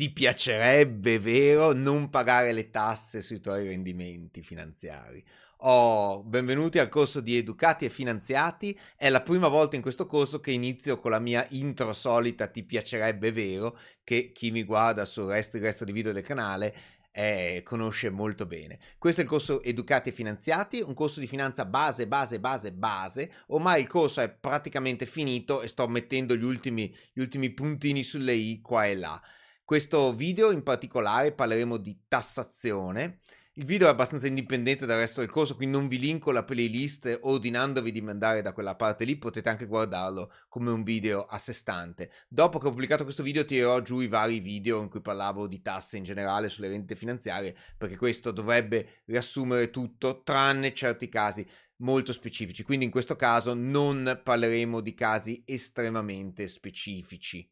ti piacerebbe, vero, non pagare le tasse sui tuoi rendimenti finanziari. Oh, benvenuti al corso di Educati e Finanziati. È la prima volta in questo corso che inizio con la mia intro solita Ti piacerebbe, vero? Che chi mi guarda sul resto, resto di video del canale eh, conosce molto bene. Questo è il corso Educati e Finanziati, un corso di finanza base, base, base, base. Ormai il corso è praticamente finito e sto mettendo gli ultimi, gli ultimi puntini sulle i qua e là. Questo video in particolare parleremo di tassazione. Il video è abbastanza indipendente dal resto del corso, quindi non vi linko la playlist ordinandovi di mandare da quella parte lì, potete anche guardarlo come un video a sé stante. Dopo che ho pubblicato questo video tirerò giù i vari video in cui parlavo di tasse in generale sulle rendite finanziarie, perché questo dovrebbe riassumere tutto, tranne certi casi molto specifici. Quindi in questo caso non parleremo di casi estremamente specifici.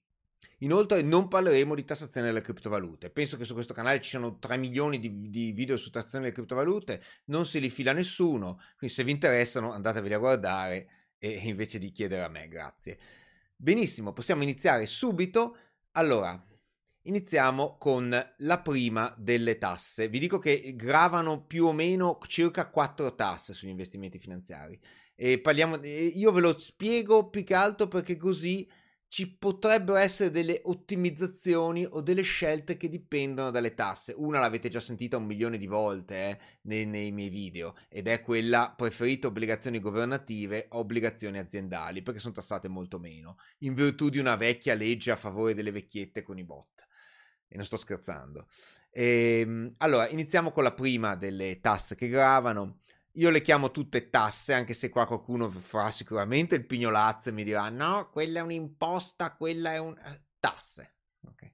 Inoltre non parleremo di tassazione delle criptovalute. Penso che su questo canale ci siano 3 milioni di, di, video su tassazione delle criptovalute, non si li fila nessuno, quindi se vi interessano andateveli a guardare e invece di chiedere a me, grazie. Benissimo, possiamo iniziare subito. Allora, iniziamo con la prima delle tasse. Vi dico che gravano più o meno circa 4 tasse sugli investimenti finanziari. E parliamo, io ve lo spiego più che altro perché così ci potrebbero essere delle ottimizzazioni o delle scelte che dipendono dalle tasse. Una l'avete già sentita un milione di volte eh, nei, nei, miei video ed è quella preferita obbligazioni governative o obbligazioni aziendali perché sono tassate molto meno in virtù di una vecchia legge a favore delle vecchiette con i bot. E non sto scherzando. E, ehm, allora, iniziamo con la prima delle tasse che gravano io le chiamo tutte tasse, anche se qua qualcuno farà sicuramente il pignolazzo e mi dirà no, quella è un'imposta, quella è un... Eh, tasse. Ok.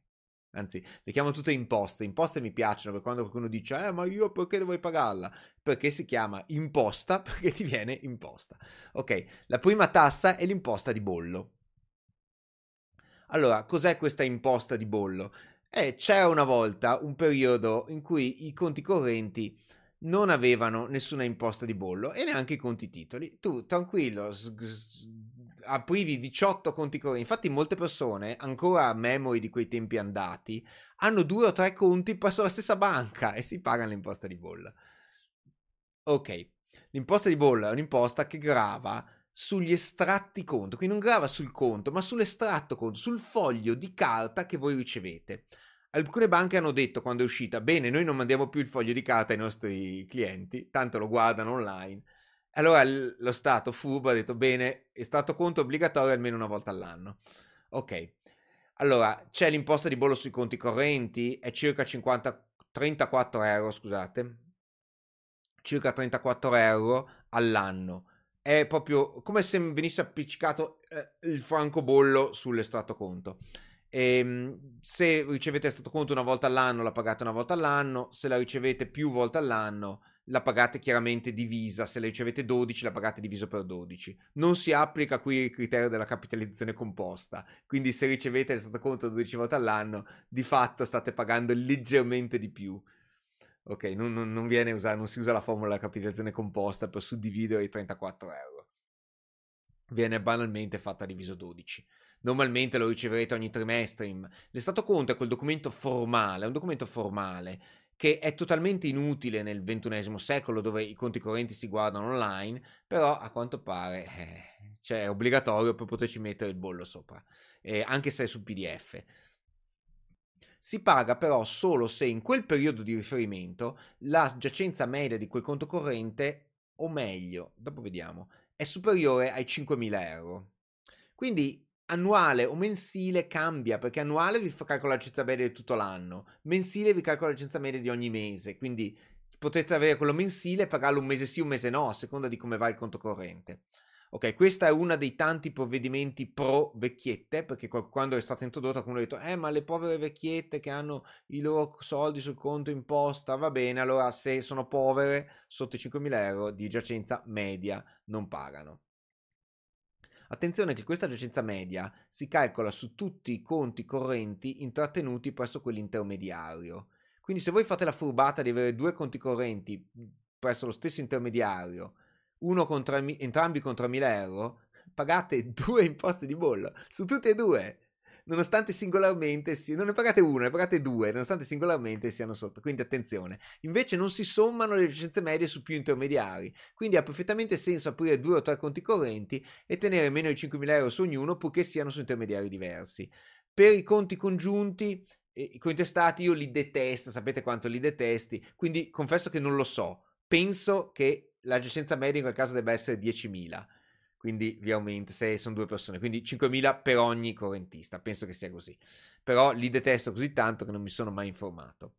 Anzi, le chiamo tutte imposte. Imposte mi piacciono perché quando qualcuno dice eh, ma io perché devo pagarla? Perché si chiama imposta perché ti viene imposta. Ok, la prima tassa è l'imposta di bollo. Allora, cos'è questa imposta di bollo? Eh, c'era una volta un periodo in cui i conti correnti non avevano nessuna imposta di bollo e neanche i conti titoli. Tu tranquillo, s- s- aprivi 18 conti correnti. Infatti, molte persone, ancora memori di quei tempi andati, hanno due o tre conti presso la stessa banca e si pagano l'imposta di bollo. Ok, l'imposta di bollo è un'imposta che grava sugli estratti conto, quindi non grava sul conto, ma sull'estratto conto, sul foglio di carta che voi ricevete. Alcune banche hanno detto quando è uscita, bene, noi non mandiamo più il foglio di carta ai nostri clienti, tanto lo guardano online. Allora l- lo Stato furbo ha detto, bene, è stato conto obbligatorio almeno una volta all'anno. Ok, allora c'è l'imposta di bollo sui conti correnti, è circa 50, 34 euro, scusate, circa 34 euro all'anno. È proprio come se venisse appiccicato eh, il francobollo sull'estratto conto. E, ehm, se ricevete stato conto una volta all'anno, la pagate una volta all'anno, se la ricevete più volte all'anno, la pagate chiaramente divisa, se la ricevete 12 la pagate diviso per 12. Non si applica qui il criterio della capitalizzazione composta, quindi se ricevete il stato conto 12 volte all'anno, di fatto state pagando leggermente di più. Ok, non, non, non, viene usata, non si usa la formula della capitalizzazione composta per suddividere i 34 euro. Viene banalmente fatta diviso 12 normalmente lo riceverete ogni trimestre. L'estato conto è quel documento formale, è un documento formale che è totalmente inutile nel XXI secolo dove i conti correnti si guardano online, però a quanto pare eh, cioè, è obbligatorio per poterci mettere il bollo sopra, eh, anche se è su PDF. Si paga però solo se in quel periodo di riferimento la giacenza media di quel conto corrente, o meglio, dopo vediamo, è superiore ai 5.000 euro. Quindi annuale o mensile cambia perché annuale vi fa calcolare la licenza media di tutto l'anno, mensile vi calcola la licenza media di ogni mese, quindi potete avere quello mensile e pagarlo un mese sì, un mese no, a seconda di come va il conto corrente. Ok, questo è uno dei tanti provvedimenti pro vecchiette, perché quando è stato introdotto qualcuno ha detto, eh ma le povere vecchiette che hanno i loro soldi sul conto imposta, va bene, allora se sono povere, sotto i 5.000 euro di giacenza media non pagano. Attenzione che questa giacenza media si calcola su tutti i conti correnti intrattenuti presso quell'intermediario. Quindi se voi fate la furbata di avere due conti correnti presso lo stesso intermediario, con 3, entrambi con 3.000 euro, pagate due imposte di bollo su tutte e due. Nonostante singolarmente, si, non ne pagate uno, ne pagate due, nonostante singolarmente siano sotto. Quindi attenzione. Invece non si sommano le licenze medie su più intermediari, quindi ha perfettamente senso aprire due o tre conti correnti e tenere meno di 5.000 euro su ognuno purché siano su intermediari diversi. Per i conti congiunti, i cointestati io li detesto, sapete quanto li detesti, quindi confesso che non lo so. Penso che la licenza media in quel caso debba essere 10.000 quindi vi aumenta se sono due persone, quindi 5.000 per ogni correntista, penso che sia così. Però li detesto così tanto che non mi sono mai informato.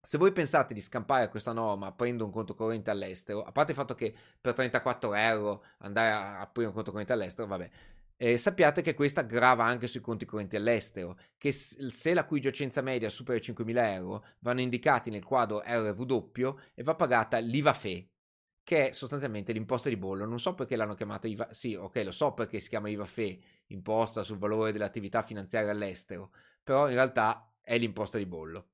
Se voi pensate di scampare questa norma aprendo un conto corrente all'estero, a parte il fatto che per 34 euro andare a aprire un conto corrente all'estero, vabbè, eh, sappiate che questa grava anche sui conti correnti all'estero, che se la cui giacenza media supera i 5.000 euro vanno indicati nel quadro RW e va pagata l'IVA FE, che è sostanzialmente l'imposta di bollo. Non so perché l'hanno chiamata IVA, sì, ok, lo so perché si chiama IVA FE, imposta sul valore delle attività finanziarie all'estero, però in realtà è l'imposta di bollo.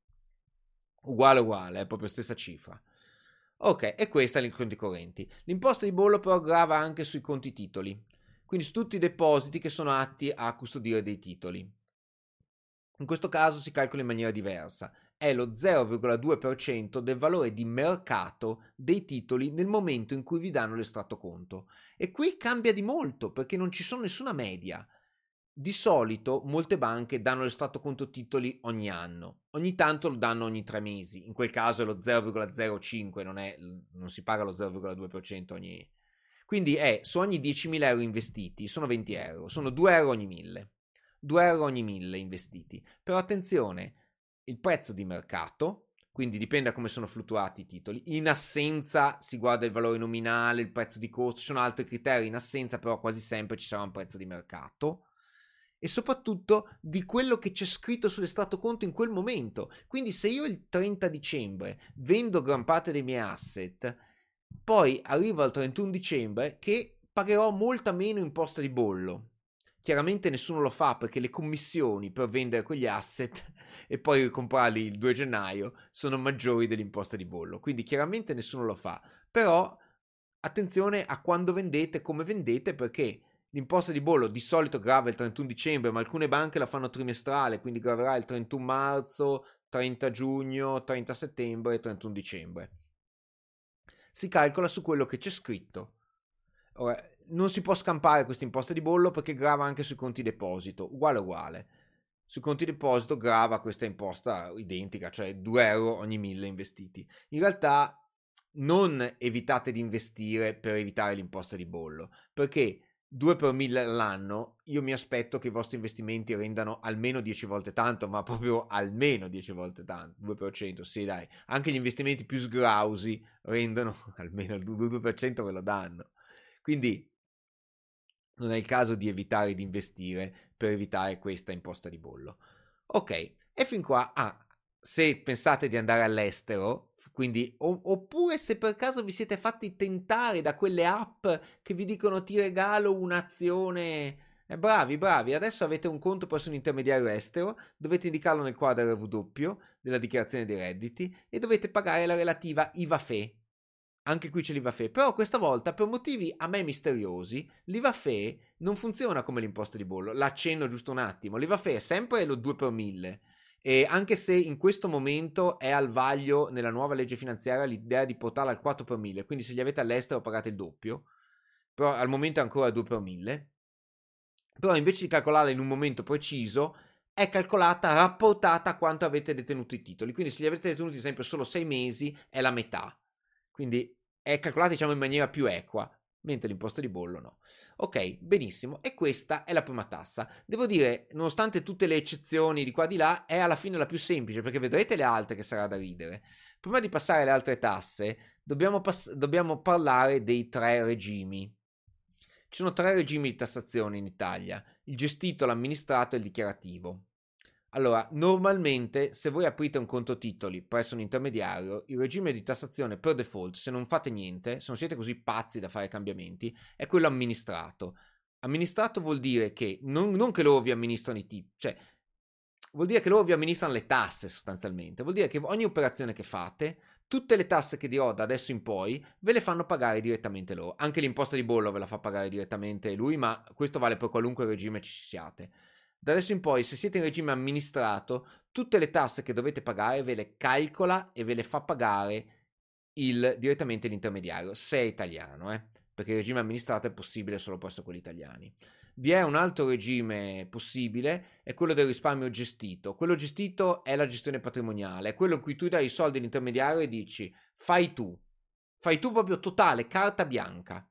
Uguale uguale, è proprio stessa cifra. Ok, e questa è i conti correnti. L'imposta di bollo però grava anche sui conti titoli, quindi su tutti i depositi che sono atti a custodire dei titoli. In questo caso si calcola in maniera diversa è lo 0,2% del valore di mercato dei titoli nel momento in cui vi danno l'estratto conto. E qui cambia di molto perché non ci sono nessuna media. Di solito molte banche danno l'estratto conto titoli ogni anno, ogni tanto lo danno ogni tre mesi, in quel caso è lo 0,05, non, è, non si paga lo 0,2% ogni... Quindi è su ogni 10.000 euro investiti, sono 20 euro, sono 2 euro ogni 1000, 2 euro ogni 1000 investiti. Però attenzione, il prezzo di mercato, quindi dipende da come sono fluttuati i titoli. In assenza si guarda il valore nominale, il prezzo di costo, ci sono altri criteri, in assenza però quasi sempre ci sarà un prezzo di mercato. E soprattutto di quello che c'è scritto sull'estratto conto in quel momento. Quindi se io il 30 dicembre vendo gran parte dei miei asset, poi arrivo al 31 dicembre che pagherò molta meno imposta di bollo. Chiaramente nessuno lo fa perché le commissioni per vendere quegli asset e poi ricomprarli il 2 gennaio sono maggiori dell'imposta di bollo. Quindi chiaramente nessuno lo fa. Però attenzione a quando vendete, come vendete, perché l'imposta di bollo di solito grava il 31 dicembre, ma alcune banche la fanno trimestrale, quindi graverà il 31 marzo, 30 giugno, 30 settembre e 31 dicembre. Si calcola su quello che c'è scritto. Ora, non si può scampare questa imposta di bollo perché grava anche sui conti deposito, uguale uguale. Sui conti deposito grava questa imposta identica, cioè 2 euro ogni 1000 investiti. In realtà non evitate di investire per evitare l'imposta di bollo, perché 2 per 1000 all'anno, io mi aspetto che i vostri investimenti rendano almeno 10 volte tanto, ma proprio almeno 10 volte tanto, 2%, sì dai. Anche gli investimenti più sgrausi rendono almeno il 2% ve lo danno. Quindi non è il caso di evitare di investire per evitare questa imposta di bollo. Ok, e fin qua, ah, se pensate di andare all'estero, quindi, o, oppure se per caso vi siete fatti tentare da quelle app che vi dicono ti regalo un'azione. Eh, bravi, bravi, adesso avete un conto presso un intermediario estero, dovete indicarlo nel quadro RW della dichiarazione dei redditi e dovete pagare la relativa IVA FE. Anche qui c'è l'IVA FE, però questa volta per motivi a me misteriosi l'IVA FE non funziona come l'imposta di bollo, l'accenno giusto un attimo, l'IVA FE è sempre lo 2 per 1000 e anche se in questo momento è al vaglio nella nuova legge finanziaria l'idea di portarla al 4 per 1000, quindi se li avete all'estero pagate il doppio, però al momento è ancora 2 per 1000, però invece di calcolarla in un momento preciso è calcolata rapportata a quanto avete detenuto i titoli, quindi se li avete detenuti ad esempio solo 6 mesi è la metà, quindi è calcolata diciamo in maniera più equa mentre l'imposta di bollo no. Ok, benissimo, e questa è la prima tassa. Devo dire, nonostante tutte le eccezioni di qua e di là, è alla fine la più semplice, perché vedrete le altre che sarà da ridere. Prima di passare alle altre tasse, dobbiamo, pass- dobbiamo parlare dei tre regimi. Ci sono tre regimi di tassazione in Italia, il gestito, l'amministrato e il dichiarativo. Allora, normalmente se voi aprite un conto titoli presso un intermediario, il regime di tassazione per default, se non fate niente, se non siete così pazzi da fare cambiamenti, è quello amministrato. Amministrato vuol dire che non, non che loro vi amministrano i titoli, cioè vuol dire che loro vi amministrano le tasse sostanzialmente, vuol dire che ogni operazione che fate, tutte le tasse che dirò da adesso in poi, ve le fanno pagare direttamente loro. Anche l'imposta di bollo ve la fa pagare direttamente lui, ma questo vale per qualunque regime ci siate da adesso in poi, se siete in regime amministrato, tutte le tasse che dovete pagare ve le calcola e ve le fa pagare il, direttamente l'intermediario, se è italiano, eh? perché il regime amministrato è possibile solo presso quelli italiani. Vi è un altro regime possibile, è quello del risparmio gestito. Quello gestito è la gestione patrimoniale, è quello in cui tu dai i soldi all'intermediario e dici fai tu, fai tu proprio totale, carta bianca.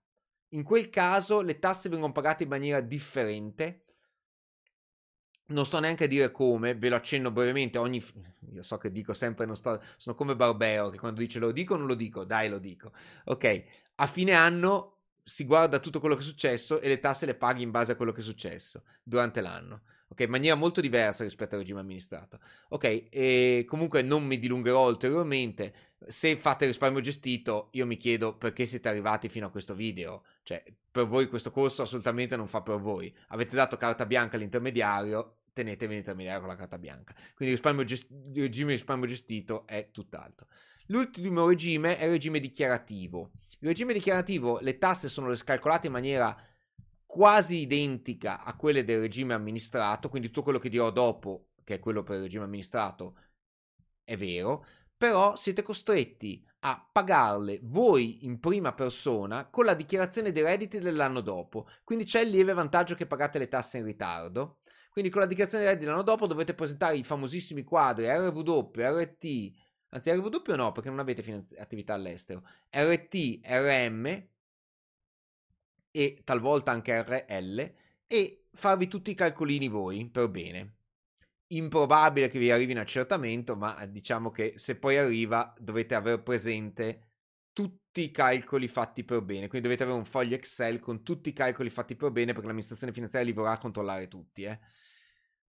In quel caso le tasse vengono pagate in maniera differente. Non sto neanche a dire come, ve lo accenno brevemente. Ogni, io so che dico sempre, non sto, sono come Barbero che quando dice lo dico non lo dico, dai lo dico. Ok, a fine anno si guarda tutto quello che è successo e le tasse le paghi in base a quello che è successo durante l'anno. Ok, in maniera molto diversa rispetto al regime amministrato. Ok, e comunque non mi dilungherò ulteriormente. Se fate risparmio gestito, io mi chiedo perché siete arrivati fino a questo video. Cioè, per voi questo corso assolutamente non fa per voi. Avete dato carta bianca all'intermediario, tenetevi l'intermediario con la carta bianca. Quindi il, gest- il regime di risparmio gestito è tutt'altro. L'ultimo regime è il regime dichiarativo. Il regime dichiarativo, le tasse sono scalcolate in maniera quasi identica a quelle del regime amministrato, quindi tutto quello che dirò dopo, che è quello per il regime amministrato, è vero, però siete costretti a pagarle voi in prima persona con la dichiarazione dei redditi dell'anno dopo. Quindi c'è il lieve vantaggio che pagate le tasse in ritardo. Quindi con la dichiarazione dei redditi dell'anno dopo dovete presentare i famosissimi quadri RW, RT, anzi RW no perché non avete finanzi- attività all'estero, RT, RM e talvolta anche RL e farvi tutti i calcolini voi per bene. Improbabile che vi arrivi in accertamento, ma diciamo che se poi arriva dovete avere presente tutti i calcoli fatti per bene, quindi dovete avere un foglio Excel con tutti i calcoli fatti per bene perché l'amministrazione finanziaria li vorrà controllare tutti. Eh.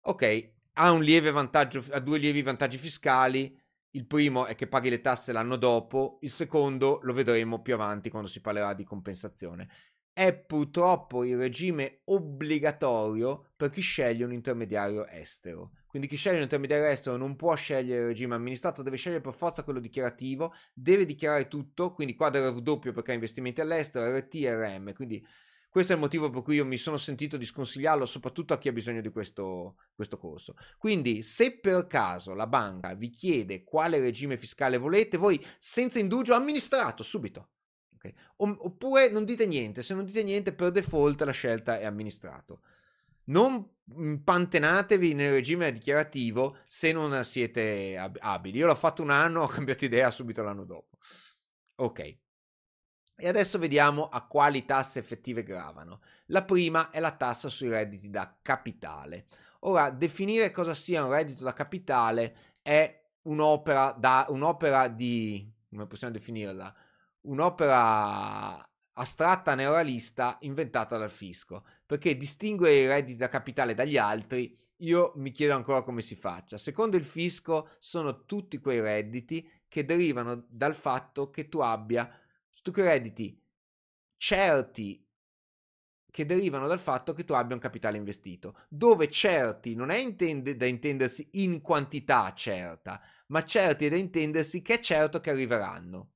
Ok, ha un lieve vantaggio, ha due lievi vantaggi fiscali, il primo è che paghi le tasse l'anno dopo, il secondo lo vedremo più avanti quando si parlerà di compensazione. È purtroppo il regime obbligatorio per chi sceglie un intermediario estero. Quindi chi sceglie un intermediario estero non può scegliere il regime amministrato, deve scegliere per forza quello dichiarativo, deve dichiarare tutto, quindi qua deve doppio perché ha investimenti all'estero, RT e RM, quindi questo è il motivo per cui io mi sono sentito di sconsigliarlo soprattutto a chi ha bisogno di questo, questo corso. Quindi se per caso la banca vi chiede quale regime fiscale volete, voi senza indugio amministrato subito. Okay? Oppure non dite niente, se non dite niente per default la scelta è amministrato. Non pantenatevi nel regime dichiarativo se non siete abili. Io l'ho fatto un anno, ho cambiato idea subito l'anno dopo. Ok. E adesso vediamo a quali tasse effettive gravano. La prima è la tassa sui redditi da capitale. Ora, definire cosa sia un reddito da capitale è un'opera, da, un'opera di... come possiamo definirla? Un'opera astratta neoralista inventata dal fisco, perché distinguere i redditi da capitale dagli altri io mi chiedo ancora come si faccia. Secondo il fisco sono tutti quei redditi che derivano dal fatto che tu abbia tu crediti certi che derivano dal fatto che tu abbia un capitale investito, dove certi non è intende, da intendersi in quantità certa, ma certi è da intendersi che è certo che arriveranno.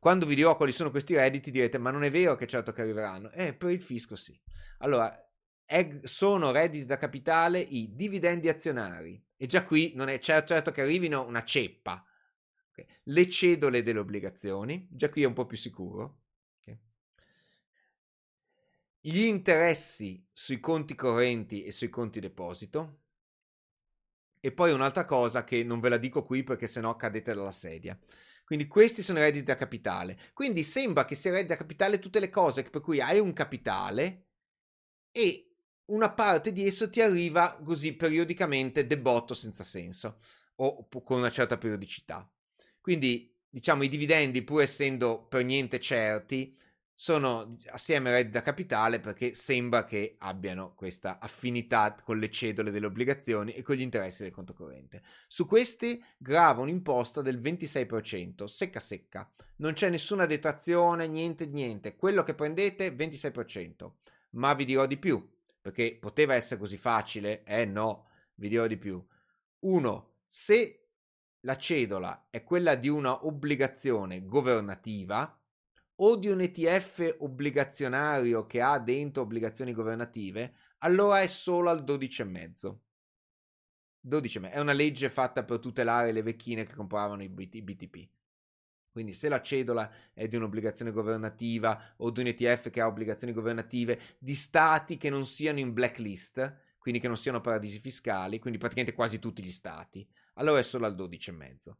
Quando vi dirò quali sono questi redditi direte ma non è vero che certo che arriveranno. Eh, per il fisco sì. Allora, è, sono redditi da capitale i dividendi azionari. E già qui non è certo, certo che arrivino una ceppa, Okay. Le cedole delle obbligazioni, già qui è un po' più sicuro. Gli interessi sui conti correnti e sui conti deposito. E poi un'altra cosa che non ve la dico qui perché sennò cadete dalla sedia. Quindi questi sono i redditi da capitale. Quindi sembra che sia reddito da capitale tutte le cose per cui hai un capitale e una parte di esso ti arriva così periodicamente debotto senza senso o con una certa periodicità. Quindi, diciamo, i dividendi, pur essendo per niente certi, sono assieme al reddito da capitale perché sembra che abbiano questa affinità con le cedole delle obbligazioni e con gli interessi del conto corrente. Su questi grava un'imposta del 26%, secca secca. Non c'è nessuna detrazione, niente niente. Quello che prendete 26%. Ma vi dirò di più, perché poteva essere così facile, eh no, vi dirò di più. Uno, se la cedola è quella di una obbligazione governativa o di un ETF obbligazionario che ha dentro obbligazioni governative, allora è solo al 12,5. 12 è una legge fatta per tutelare le vecchine che compravano i, BTP. Quindi se la cedola è di un'obbligazione governativa o di un ETF che ha obbligazioni governative di stati che non siano in blacklist, quindi che non siano paradisi fiscali, quindi praticamente quasi tutti gli stati, allora è solo al 12,5.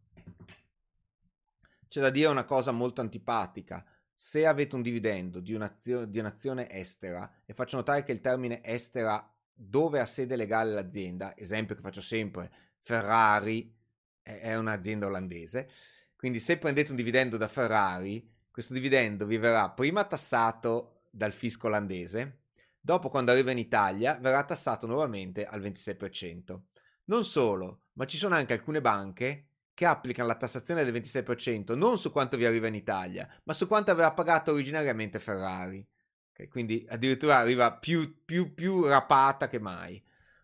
C'è da dire una cosa molto antipatica. Se avete un dividendo di un'azione, di un'azione estera, e faccio notare che il termine estera dove ha sede legale l'azienda, esempio che faccio sempre, Ferrari è un'azienda olandese, quindi se prendete un dividendo da Ferrari, questo dividendo vi verrà prima tassato dal fisco olandese, dopo quando arriva in Italia verrà tassato nuovamente al 26%. Non solo, ma ci sono anche alcune banche che applicano la tassazione del 26% non su quanto vi arriva in Italia, ma su quanto aveva pagato originariamente Ferrari. Okay, quindi addirittura arriva più, più, più rapata che mai.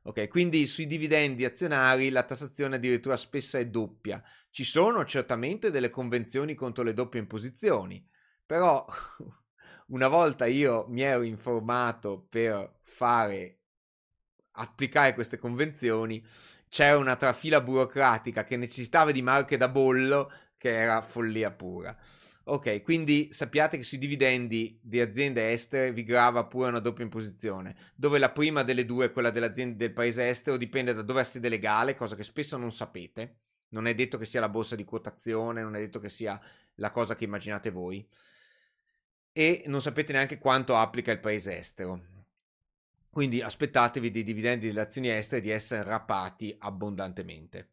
Ok, quindi sui dividendi azionari la tassazione addirittura spesso è doppia. Ci sono certamente delle convenzioni contro le doppie imposizioni, però una volta io mi ero informato per fare applicare queste convenzioni, c'era una trafila burocratica che necessitava di marche da bollo che era follia pura. Ok, quindi sappiate che sui dividendi di aziende estere vi grava pure una doppia imposizione, dove la prima delle due, quella dell'azienda del paese estero, dipende da dove ha sede legale, cosa che spesso non sapete. Non è detto che sia la borsa di quotazione, non è detto che sia la cosa che immaginate voi. E non sapete neanche quanto applica il paese estero. Quindi aspettatevi dei dividendi delle azioni estere di essere rapati abbondantemente.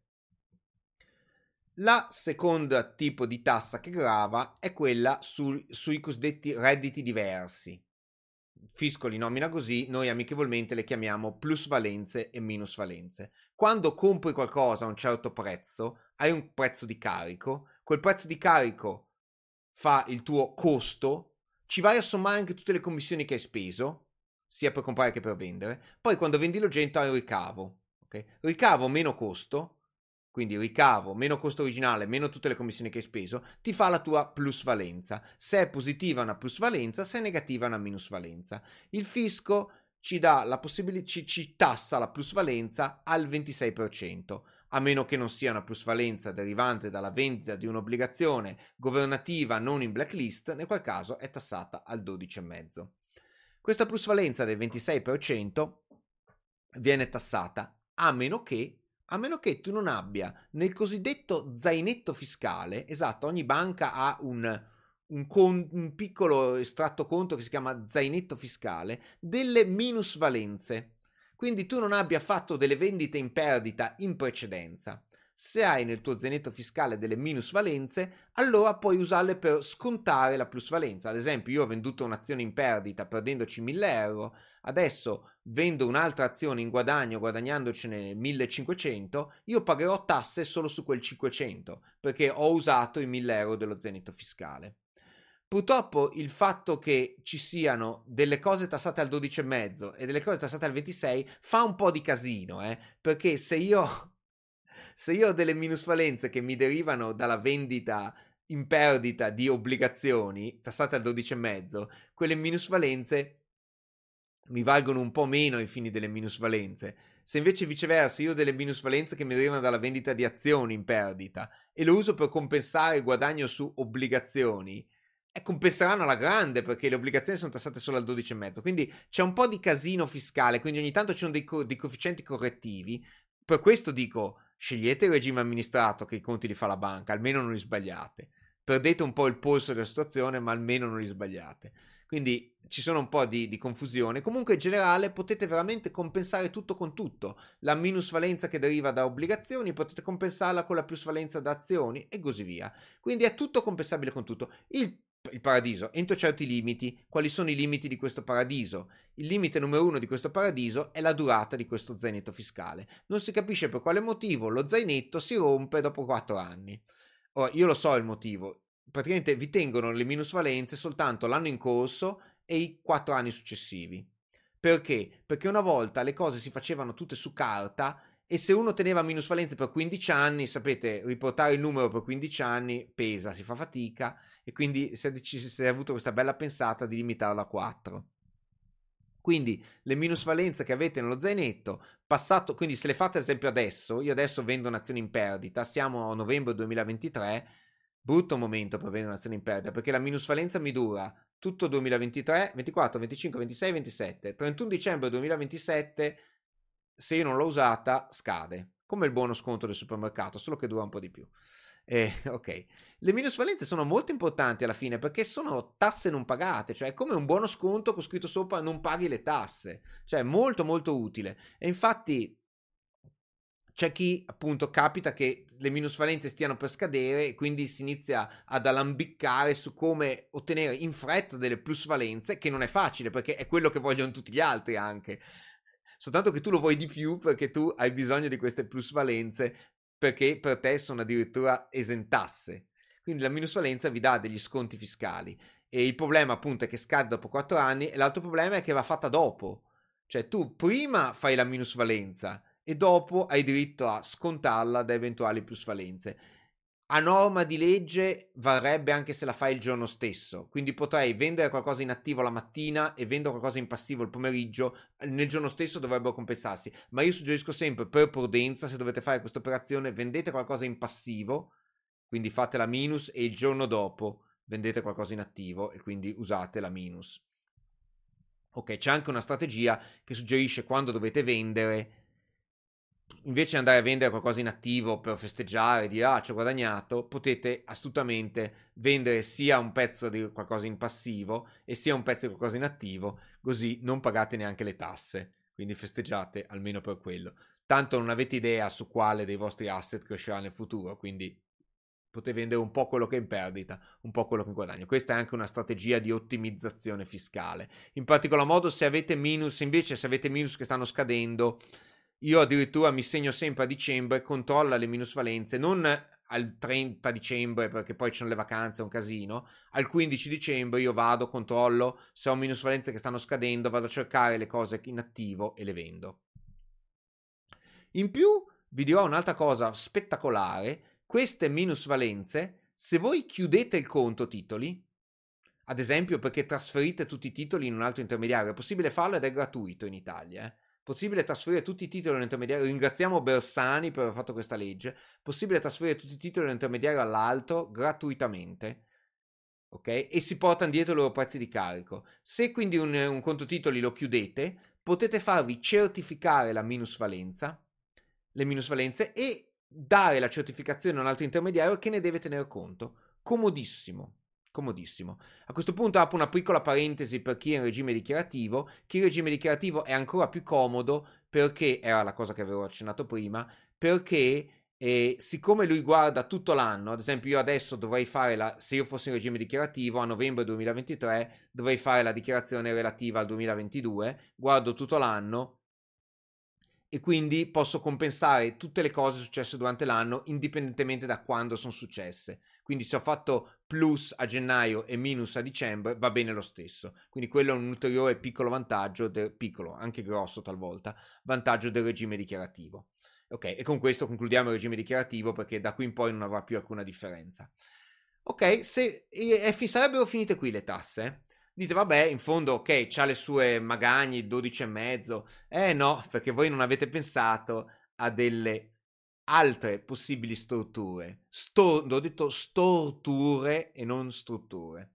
La seconda tipo di tassa che grava è quella sul, sui cosiddetti redditi diversi. Fisco li nomina così, noi amichevolmente le chiamiamo plusvalenze e minusvalenze. Quando compri qualcosa a un certo prezzo, hai un prezzo di carico, quel prezzo di carico fa il tuo costo, ci vai a sommare anche tutte le commissioni che hai speso, sia per comprare che per vendere, poi quando vendi l'oggetto hai un ricavo. Okay? Ricavo meno costo, quindi ricavo meno costo originale, meno tutte le commissioni che hai speso, ti fa la tua plusvalenza. Se è positiva una plusvalenza, se è negativa una minusvalenza. Il fisco ci dà la possibilità, ci, ci tassa la plusvalenza al 26%, a meno che non sia una plusvalenza derivante dalla vendita di un'obbligazione governativa non in blacklist, nel qual caso è tassata al 12,5%. Questa plusvalenza del 26% viene tassata a meno che a meno che tu non abbia nel cosiddetto zainetto fiscale, esatto, ogni banca ha un, un, con, un piccolo estratto conto che si chiama zainetto fiscale, delle minusvalenze. Quindi tu non abbia fatto delle vendite in perdita in precedenza. Se hai nel tuo zainetto fiscale delle minusvalenze, allora puoi usarle per scontare la plusvalenza. Ad esempio, io ho venduto un'azione in perdita perdendoci 1000 euro, adesso vendo un'altra azione in guadagno guadagnandocene 1500, io pagherò tasse solo su quel 500 perché ho usato i 1000 euro dello zenito fiscale. Purtroppo il fatto che ci siano delle cose tassate al 12,5 e delle cose tassate al 26 fa un po' di casino, eh? perché se io, se io ho delle minusvalenze che mi derivano dalla vendita in perdita di obbligazioni tassate al 12,5, quelle minusvalenze mi valgono un po' meno ai fini delle minusvalenze. Se invece viceversa io ho delle minusvalenze che mi derivano dalla vendita di azioni in perdita e lo uso per compensare il guadagno su obbligazioni, e compenseranno alla grande perché le obbligazioni sono tassate solo al 12,5. Quindi c'è un po' di casino fiscale, quindi ogni tanto ci sono dei, co- dei coefficienti correttivi. Per questo dico, scegliete il regime amministrato che i conti li fa la banca, almeno non li sbagliate. Perdete un po' il polso della situazione, ma almeno non li sbagliate. Quindi ci sono un po' di, di, confusione. Comunque in generale potete veramente compensare tutto con tutto. La minusvalenza che deriva da obbligazioni potete compensarla con la plusvalenza da azioni e così via. Quindi è tutto compensabile con tutto. Il, il paradiso, entro certi limiti, quali sono i limiti di questo paradiso? Il limite numero uno di questo paradiso è la durata di questo zainetto fiscale. Non si capisce per quale motivo lo zainetto si rompe dopo 4 anni. Ora, io lo so il motivo, praticamente vi tengono le minusvalenze soltanto l'anno in corso e i quattro anni successivi. Perché? Perché una volta le cose si facevano tutte su carta e se uno teneva minusvalenze per 15 anni, sapete, riportare il numero per 15 anni pesa, si fa fatica e quindi si è, deciso, si è avuto questa bella pensata di limitarlo a 4. Quindi le minusvalenze che avete nello zainetto, passato, quindi se le fate ad esempio adesso, io adesso vendo un'azione in perdita, siamo a novembre 2023, brutto momento per vendere un'azione in perdita, perché la minusvalenza mi dura tutto 2023, 24, 25, 26, 27, 31 dicembre 2027, se io non l'ho usata, scade, come il buono sconto del supermercato, solo che dura un po' di più. Eh, ok, le minusvalenze sono molto importanti alla fine perché sono tasse non pagate, cioè è come un buono sconto con scritto sopra non paghi le tasse, cioè è molto molto utile. E infatti c'è chi appunto capita che le minusvalenze stiano per scadere e quindi si inizia ad alambiccare su come ottenere in fretta delle plusvalenze, che non è facile perché è quello che vogliono tutti gli altri anche. Soltanto che tu lo vuoi di più perché tu hai bisogno di queste plusvalenze perché per te sono addirittura esentasse. Quindi la minusvalenza vi dà degli sconti fiscali. E il problema appunto è che scade dopo 4 anni e l'altro problema è che va fatta dopo. Cioè tu prima fai la minusvalenza e dopo hai diritto a scontarla da eventuali plusvalenze a norma di legge varrebbe anche se la fai il giorno stesso, quindi potrei vendere qualcosa in attivo la mattina e vendere qualcosa in passivo il pomeriggio, nel giorno stesso dovrebbero compensarsi, ma io suggerisco sempre per prudenza se dovete fare questa operazione vendete qualcosa in passivo, quindi fate la minus e il giorno dopo vendete qualcosa in attivo e quindi usate la minus. Ok, c'è anche una strategia che suggerisce quando dovete vendere invece di andare a vendere qualcosa in attivo per festeggiare, dire ah ci ho guadagnato, potete astutamente vendere sia un pezzo di qualcosa in passivo e sia un pezzo di qualcosa in attivo, così non pagate neanche le tasse, quindi festeggiate almeno per quello. Tanto non avete idea su quale dei vostri asset crescerà nel futuro, quindi potete vendere un po' quello che è in perdita, un po' quello che in guadagno. Questa è anche una strategia di ottimizzazione fiscale. In particolar modo se avete minus, invece se avete minus che stanno scadendo, io addirittura mi segno sempre a dicembre, controlla le minusvalenze, non al 30 dicembre perché poi ci sono le vacanze, è un casino. Al 15 dicembre io vado, controllo se ho minusvalenze che stanno scadendo, vado a cercare le cose in attivo e le vendo. In più vi dirò un'altra cosa spettacolare, queste minusvalenze, se voi chiudete il conto titoli, ad esempio perché trasferite tutti i titoli in un altro intermediario, è possibile farlo ed è gratuito in Italia, eh? Possibile trasferire tutti i titoli all'intermediario. Ringraziamo Bersani per aver fatto questa legge. Possibile trasferire tutti i titoli all'intermediario all'alto gratuitamente. Ok? E si portano dietro i loro prezzi di carico. Se quindi un, un conto titoli lo chiudete, potete farvi certificare la minusvalenza, le minusvalenze e dare la certificazione a un altro intermediario che ne deve tener conto. Comodissimo comodissimo. A questo punto apro una piccola parentesi per chi è in regime dichiarativo. Chi è in regime dichiarativo è ancora più comodo perché, era la cosa che avevo accennato prima, perché eh, siccome lui guarda tutto l'anno, ad esempio io adesso dovrei fare la, se io fossi in regime dichiarativo a novembre 2023 dovrei fare la dichiarazione relativa al 2022, guardo tutto l'anno e quindi posso compensare tutte le cose successe durante l'anno indipendentemente da quando sono successe. Quindi se ho fatto plus a gennaio e minus a dicembre va bene lo stesso. Quindi quello è un ulteriore piccolo vantaggio, del, piccolo, anche grosso talvolta, vantaggio del regime dichiarativo. Ok, e con questo concludiamo il regime dichiarativo perché da qui in poi non avrà più alcuna differenza. Ok, se e sarebbero finite qui le tasse. Dite, vabbè, in fondo, ok, c'ha le sue magagni, 12 e mezzo. Eh no, perché voi non avete pensato a delle altre possibili strutture. Sto, ho detto storture e non strutture.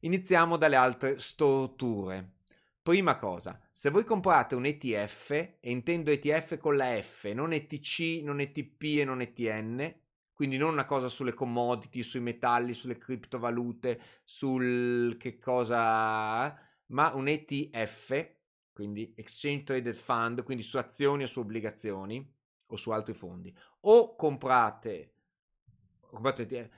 Iniziamo dalle altre storture. Prima cosa, se voi comprate un ETF, e intendo ETF con la F, non ETC, non ETP e non ETN, quindi non una cosa sulle commodity, sui metalli, sulle criptovalute, sul che cosa, ma un ETF, quindi Exchange Traded Fund, quindi su azioni o su obbligazioni o su altri fondi. O comprate, comprate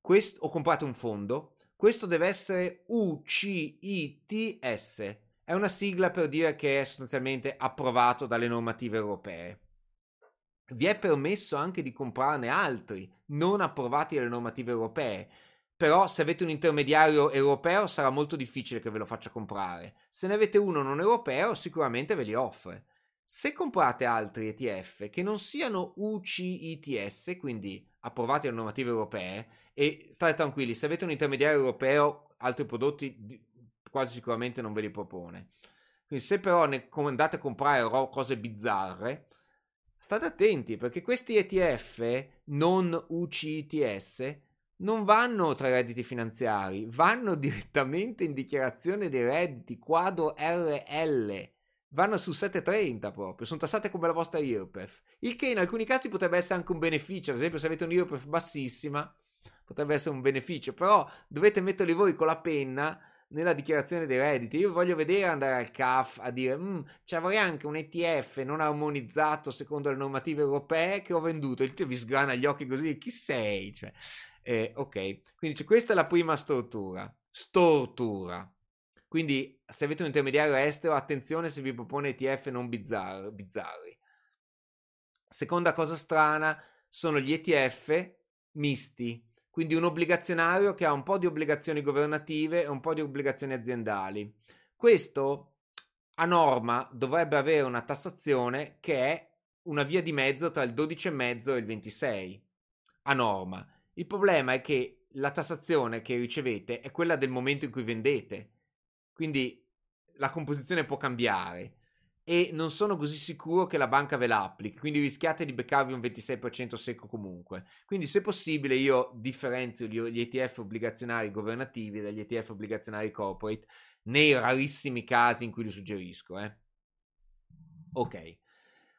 quest, o comprate un fondo, questo deve essere UCITS, è una sigla per dire che è sostanzialmente approvato dalle normative europee vi è permesso anche di comprarne altri non approvati dalle normative europee. Però se avete un intermediario europeo sarà molto difficile che ve lo faccia comprare. Se ne avete uno non europeo sicuramente ve li offre. Se comprate altri ETF che non siano UCITS, quindi approvati dalle normative europee, e state tranquilli, se avete un intermediario europeo altri prodotti quasi sicuramente non ve li propone. Quindi se però ne andate a comprare cose bizzarre, state attenti perché questi ETF non UCITS non vanno tra i redditi finanziari, vanno direttamente in dichiarazione dei redditi, quadro RL vanno su 7,30 proprio, sono tassate come la vostra IRPEF, il che in alcuni casi potrebbe essere anche un beneficio, ad esempio se avete un IRPEF bassissima potrebbe essere un beneficio, però dovete metterli voi con la penna nella dichiarazione dei redditi. Io voglio vedere andare al CAF a dire, mm, ci avrei anche un ETF non armonizzato secondo le normative europee che ho venduto. Il tio vi sgrana gli occhi così, chi sei? Cioè, eh, ok, quindi questa è la prima stortura. Stortura. Quindi se avete un intermediario estero, attenzione se vi propone ETF non bizzarri. bizzarri. Seconda cosa strana sono gli ETF misti, quindi un obbligazionario che ha un po' di obbligazioni governative e un po' di obbligazioni aziendali. Questo a norma dovrebbe avere una tassazione che è una via di mezzo tra il 12,5 e il 26 a norma. Il problema è che la tassazione che ricevete è quella del momento in cui vendete quindi la composizione può cambiare e non sono così sicuro che la banca ve la applichi, quindi rischiate di beccarvi un 26% secco comunque. Quindi se possibile io differenzio gli ETF obbligazionari governativi dagli ETF obbligazionari corporate nei rarissimi casi in cui li suggerisco. Eh. Ok.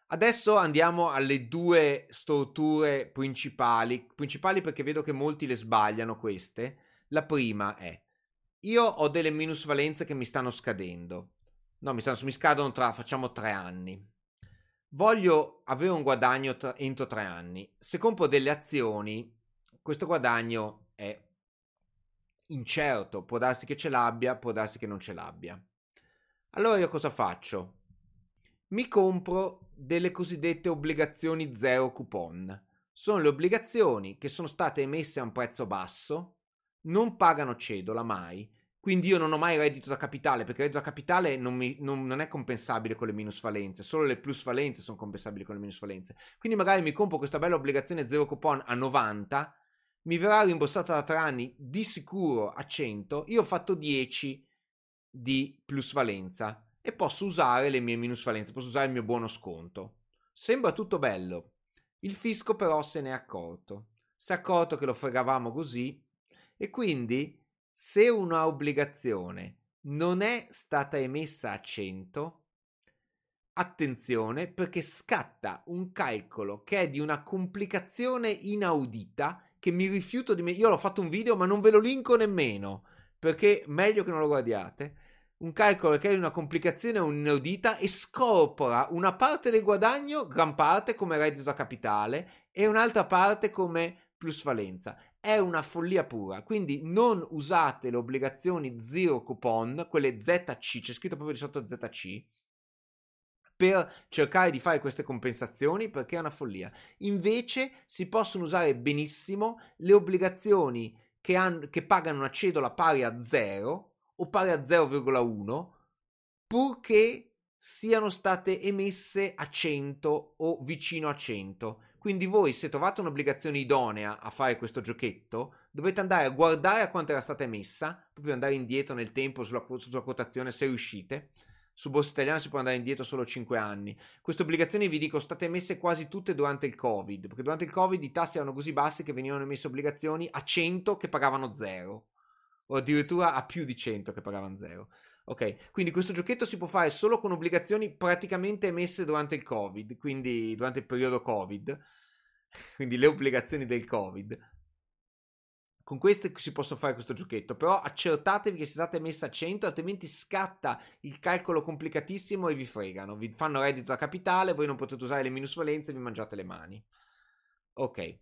Adesso andiamo alle due strutture principali, principali perché vedo che molti le sbagliano queste. La prima è io ho delle minusvalenze che mi stanno scadendo. No, mi, stanno, mi scadono tra, facciamo tre anni. Voglio avere un guadagno tra, entro tre anni. Se compro delle azioni, questo guadagno è incerto. Può darsi che ce l'abbia, può darsi che non ce l'abbia. Allora io cosa faccio? Mi compro delle cosiddette obbligazioni zero coupon. Sono le obbligazioni che sono state emesse a un prezzo basso non pagano cedola mai. Quindi io non ho mai reddito da capitale, perché il reddito da capitale non, mi, non, non, è compensabile con le minusvalenze, solo le plusvalenze sono compensabili con le minusvalenze. Quindi magari mi compro questa bella obbligazione zero coupon a 90, mi verrà rimborsata da tre anni di sicuro a 100, io ho fatto 10 di plusvalenza e posso usare le mie minusvalenze, posso usare il mio buono sconto. Sembra tutto bello. Il fisco però se n'è accorto. Si è accorto che lo fregavamo così e quindi se una obbligazione non è stata emessa a 100, attenzione perché scatta un calcolo che è di una complicazione inaudita che mi rifiuto di me. Io l'ho fatto un video ma non ve lo linko nemmeno perché meglio che non lo guardiate. Un calcolo che è di una complicazione inaudita e scopra una parte del guadagno, gran parte come reddito a capitale e un'altra parte come plusvalenza è una follia pura. Quindi non usate le obbligazioni zero coupon, quelle ZC, c'è scritto proprio di sotto ZC, per cercare di fare queste compensazioni perché è una follia. Invece si possono usare benissimo le obbligazioni che, han, che pagano una cedola pari a 0 o pari a 0,1 purché siano state emesse a 100 o vicino a 100 quindi voi se trovate un'obbligazione idonea a fare questo giochetto, dovete andare a guardare a quanto era stata emessa, proprio andare indietro nel tempo sulla, sulla quotazione se riuscite. Su Borsa Italiana si può andare indietro solo 5 anni. Queste obbligazioni, vi dico, sono state emesse quasi tutte durante il Covid, perché durante il Covid i tassi erano così bassi che venivano emesse obbligazioni a 100 che pagavano 0, o addirittura a più di 100 che pagavano 0. Ok, quindi questo giochetto si può fare solo con obbligazioni praticamente emesse durante il Covid, quindi durante il periodo Covid, quindi le obbligazioni del Covid. Con queste si possono fare questo giochetto, però accertatevi che siate messe a 100, altrimenti scatta il calcolo complicatissimo e vi fregano, vi fanno reddito a capitale, voi non potete usare le minusvalenze e vi mangiate le mani. Ok.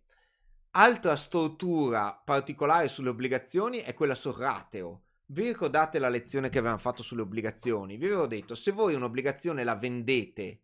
Altra stortura particolare sulle obbligazioni è quella sul rateo vi ricordate la lezione che avevamo fatto sulle obbligazioni? Vi avevo detto, se voi un'obbligazione la vendete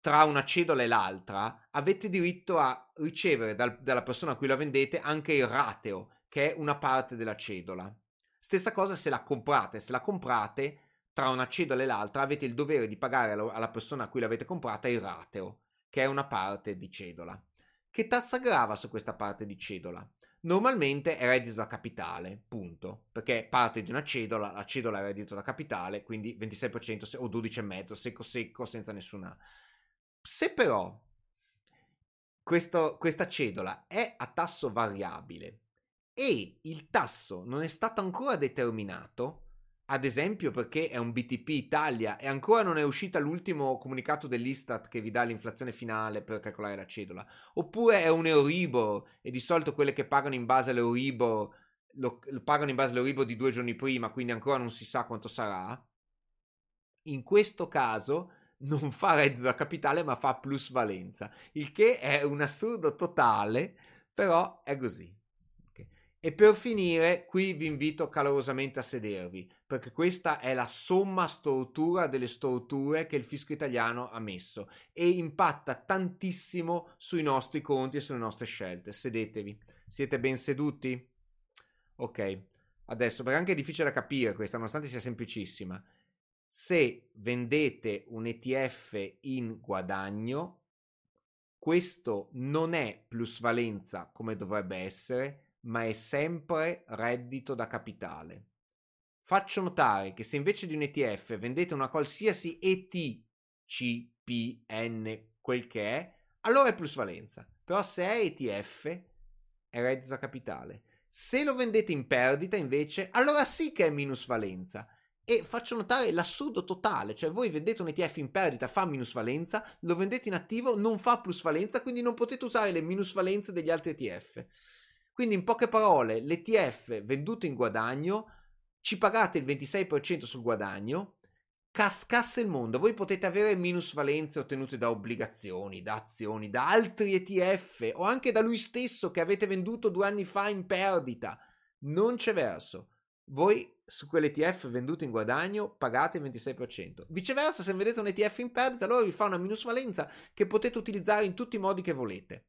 tra una cedola e l'altra, avete diritto a ricevere dal, dalla persona a cui la vendete anche il rateo, che è una parte della cedola. Stessa cosa se la comprate, se la comprate tra una cedola e l'altra avete il dovere di pagare alla persona a cui l'avete comprata il rateo, che è una parte di cedola. Che tassa grava su questa parte di cedola? Normalmente è reddito da capitale, punto, perché parte di una cedola, la cedola è reddito da capitale, quindi 26% o 12,5% secco secco senza nessuna... Se però questo, questa cedola è a tasso variabile e il tasso non è stato ancora determinato, ad esempio perché è un BTP Italia e ancora non è uscita l'ultimo comunicato dell'Istat che vi dà l'inflazione finale per calcolare la cedola, oppure è un Euribor e di solito quelle che pagano in base all'Euribor lo, lo pagano in base all'Euribor di due giorni prima, quindi ancora non si sa quanto sarà. In questo caso non fa reddito da capitale ma fa plusvalenza, il che è un assurdo totale, però è così. E per finire, qui vi invito calorosamente a sedervi, perché questa è la somma stortura delle storture che il fisco italiano ha messo e impatta tantissimo sui nostri conti e sulle nostre scelte. Sedetevi. Siete ben seduti? Ok. Adesso, perché anche è difficile da capire questa, nonostante sia semplicissima. Se vendete un ETF in guadagno, questo non è plusvalenza come dovrebbe essere, ma è sempre reddito da capitale. Faccio notare che se invece di un ETF vendete una qualsiasi ETCPN, quel che è, allora è plusvalenza. Però se è ETF è reddito da capitale. Se lo vendete in perdita invece, allora sì che è minusvalenza. E faccio notare l'assurdo totale, cioè voi vendete un ETF in perdita, fa minusvalenza, lo vendete in attivo, non fa plusvalenza, quindi non potete usare le minusvalenze degli altri ETF. Quindi in poche parole, l'ETF venduto in guadagno, ci pagate il 26% sul guadagno, cascasse il mondo. Voi potete avere minusvalenze ottenute da obbligazioni, da azioni, da altri ETF o anche da lui stesso che avete venduto due anni fa in perdita. Non c'è verso. Voi su quell'ETF venduto in guadagno pagate il 26%. Viceversa, se vedete un ETF in perdita, allora vi fa una minusvalenza che potete utilizzare in tutti i modi che volete.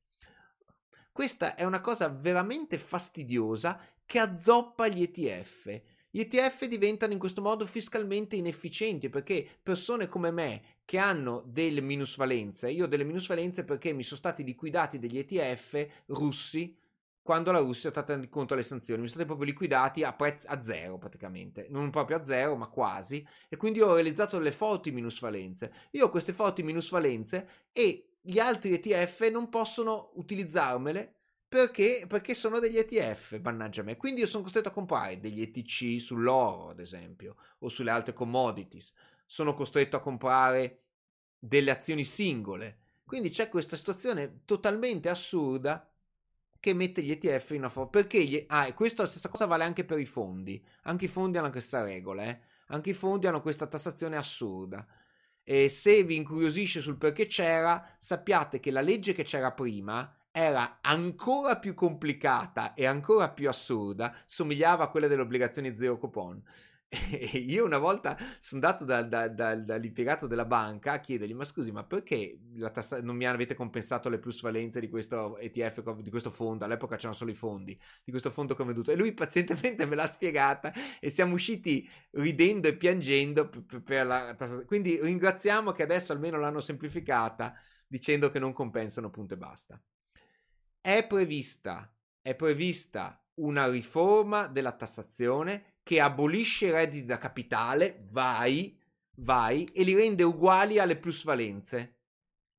Questa è una cosa veramente fastidiosa che azzoppa gli ETF. Gli ETF diventano in questo modo fiscalmente inefficienti perché persone come me che hanno delle minusvalenze, io ho delle minusvalenze perché mi sono stati liquidati degli ETF russi quando la Russia è stata contro le sanzioni, mi sono stati proprio liquidati a prezzo a zero praticamente, non proprio a zero ma quasi, e quindi ho realizzato delle forti minusvalenze. Io ho queste forti minusvalenze e gli altri ETF non possono utilizzarmele perché, perché sono degli ETF, mannaggia me. Quindi io sono costretto a comprare degli ETC sull'oro, ad esempio, o sulle altre commodities. Sono costretto a comprare delle azioni singole. Quindi c'è questa situazione totalmente assurda che mette gli ETF in una forma. Perché gli... Ah, e questa stessa cosa vale anche per i fondi. Anche i fondi hanno questa regola, eh. Anche i fondi hanno questa tassazione assurda. E se vi incuriosisce sul perché c'era, sappiate che la legge che c'era prima era ancora più complicata e ancora più assurda, somigliava a quella delle obbligazioni zero coupon. E io una volta sono andato da, da, da, dall'impiegato della banca a chiedergli: Ma scusi, ma perché tassa- non mi avete compensato le plusvalenze di questo ETF, di questo fondo? All'epoca c'erano solo i fondi di questo fondo che ho venduto. E lui pazientemente me l'ha spiegata e siamo usciti ridendo e piangendo per, per la tassazione. Quindi ringraziamo che adesso almeno l'hanno semplificata dicendo che non compensano, punto e basta. È prevista, è prevista una riforma della tassazione che abolisce i redditi da capitale, vai, vai, e li rende uguali alle plusvalenze.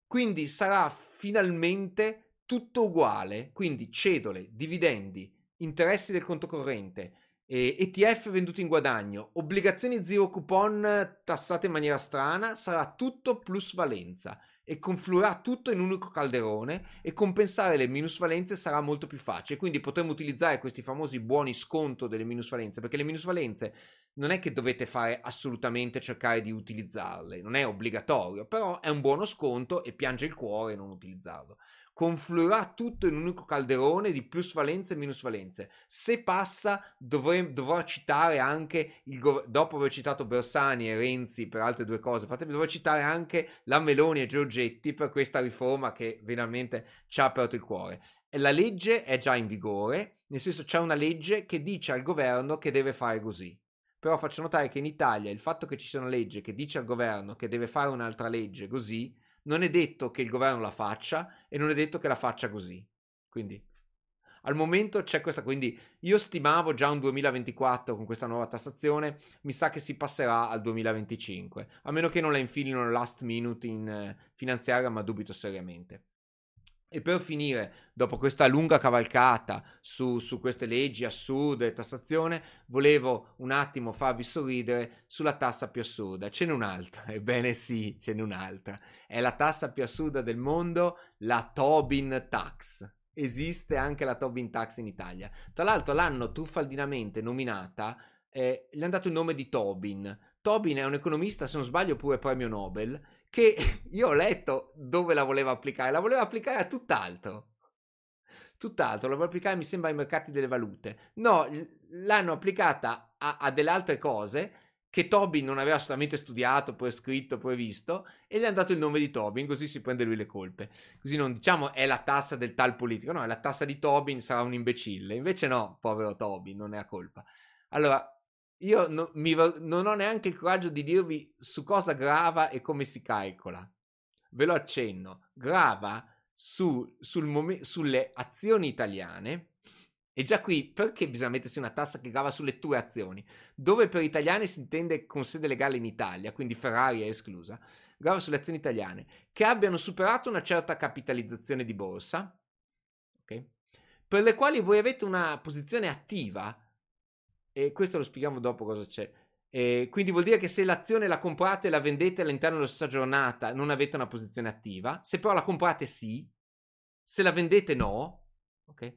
Quindi sarà finalmente tutto uguale, quindi cedole, dividendi, interessi del conto corrente, ETF venduti in guadagno, obbligazioni zero coupon tassate in maniera strana, sarà tutto plusvalenza e confluirà tutto in un unico calderone e compensare le minusvalenze sarà molto più facile. Quindi potremo utilizzare questi famosi buoni sconto delle minusvalenze, perché le minusvalenze non è che dovete fare assolutamente cercare di utilizzarle, non è obbligatorio, però è un buono sconto e piange il cuore non utilizzarlo confluirà tutto in un unico calderone di plusvalenze e minusvalenze. Se passa, dovrei, dovrò citare anche, il gov- dopo aver citato Bersani e Renzi per altre due cose, fatemi, dovrò citare anche la Meloni e Giorgetti per questa riforma che veramente ci ha aperto il cuore. La legge è già in vigore, nel senso c'è una legge che dice al governo che deve fare così. Però faccio notare che in Italia il fatto che ci sia una legge che dice al governo che deve fare un'altra legge così non è detto che il governo la faccia e non è detto che la faccia così. Quindi al momento c'è questa, quindi io stimavo già un 2024 con questa nuova tassazione, mi sa che si passerà al 2025, a meno che non la infilino last minute in eh, finanziaria, ma dubito seriamente. E per finire, dopo questa lunga cavalcata su, su, queste leggi assurde, tassazione, volevo un attimo farvi sorridere sulla tassa più assurda. Ce n'è un'altra, ebbene sì, ce n'è un'altra. È la tassa più assurda del mondo, la Tobin Tax. Esiste anche la Tobin Tax in Italia. Tra l'altro l'hanno truffaldinamente nominata, eh, le hanno dato il nome di Tobin. Tobin è un economista, se non sbaglio pure premio Nobel, che io ho letto dove la voleva applicare, la voleva applicare a tutt'altro. Tutt'altro, la voleva applicare mi sembra ai mercati delle valute. No, l'hanno applicata a, a delle altre cose che Tobin non aveva assolutamente studiato, poi scritto, poi visto, e gli hanno dato il nome di Tobin, così si prende lui le colpe. Così non diciamo è la tassa del tal politico, no, è la tassa di Tobin, sarà un imbecille. Invece no, povero Tobin, non ne ha colpa. Allora, io no, mi, non ho neanche il coraggio di dirvi su cosa grava e come si calcola. Ve lo accenno. Grava su, sul mom- sulle azioni italiane. E già qui, perché bisogna mettersi una tassa che grava sulle tue azioni? Dove per italiani si intende con sede legale in Italia, quindi Ferrari è esclusa, grava sulle azioni italiane che abbiano superato una certa capitalizzazione di borsa, okay? per le quali voi avete una posizione attiva e questo lo spieghiamo dopo cosa c'è. E quindi vuol dire che se l'azione la comprate e la vendete all'interno della stessa giornata non avete una posizione attiva, se però la comprate sì, se la vendete no, ok?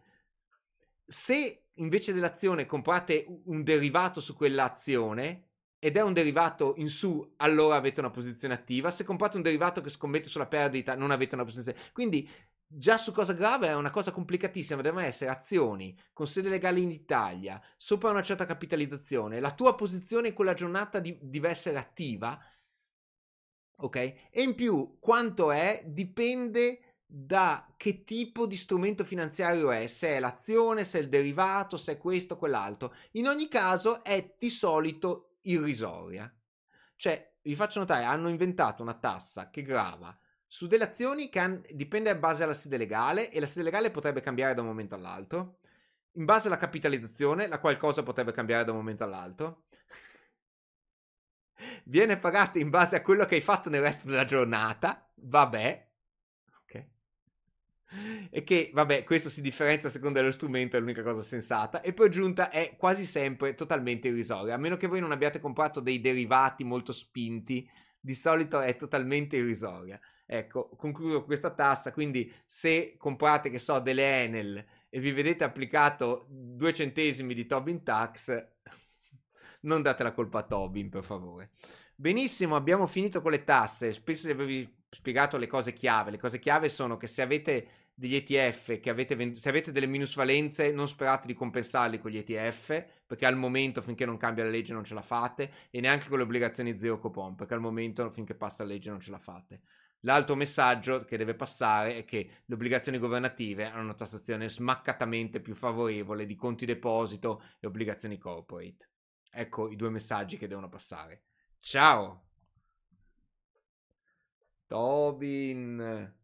Se invece dell'azione comprate un derivato su quell'azione ed è un derivato in su, allora avete una posizione attiva. Se comprate un derivato che scommette sulla perdita, non avete una posizione. Quindi Già su cosa grave è una cosa complicatissima, devono essere azioni con sede legale in Italia, sopra una certa capitalizzazione, la tua posizione in quella giornata di, deve essere attiva, ok? E in più, quanto è dipende da che tipo di strumento finanziario è, se è l'azione, se è il derivato, se è questo quell'altro. In ogni caso è di solito irrisoria. Cioè, vi faccio notare, hanno inventato una tassa che grava su delle azioni che han, dipende a base dalla sede legale e la sede legale potrebbe cambiare da un momento all'altro. In base alla capitalizzazione, la qualcosa potrebbe cambiare da un momento all'altro. Viene pagata in base a quello che hai fatto nel resto della giornata. Vabbè. Ok. E che, vabbè, questo si differenzia a seconda dello strumento, è l'unica cosa sensata. E poi giunta è quasi sempre totalmente irrisoria. A meno che voi non abbiate comprato dei derivati molto spinti, di solito è totalmente irrisoria. Ecco, concludo questa tassa, quindi se comprate, che so, delle Enel e vi vedete applicato due centesimi di Tobin Tax, non date la colpa a Tobin, per favore. Benissimo, abbiamo finito con le tasse. Penso di avervi spiegato le cose chiave. Le cose chiave sono che se avete degli ETF, che avete vend- se avete delle minusvalenze, non sperate di compensarli con gli ETF, perché al momento, finché non cambia la legge, non ce la fate, e neanche con le obbligazioni zero coupon, perché al momento, finché passa la legge, non ce la fate. L'altro messaggio che deve passare è che le obbligazioni governative hanno una tassazione smaccatamente più favorevole di conti deposito e obbligazioni corporate. Ecco i due messaggi che devono passare. Ciao! Tobin!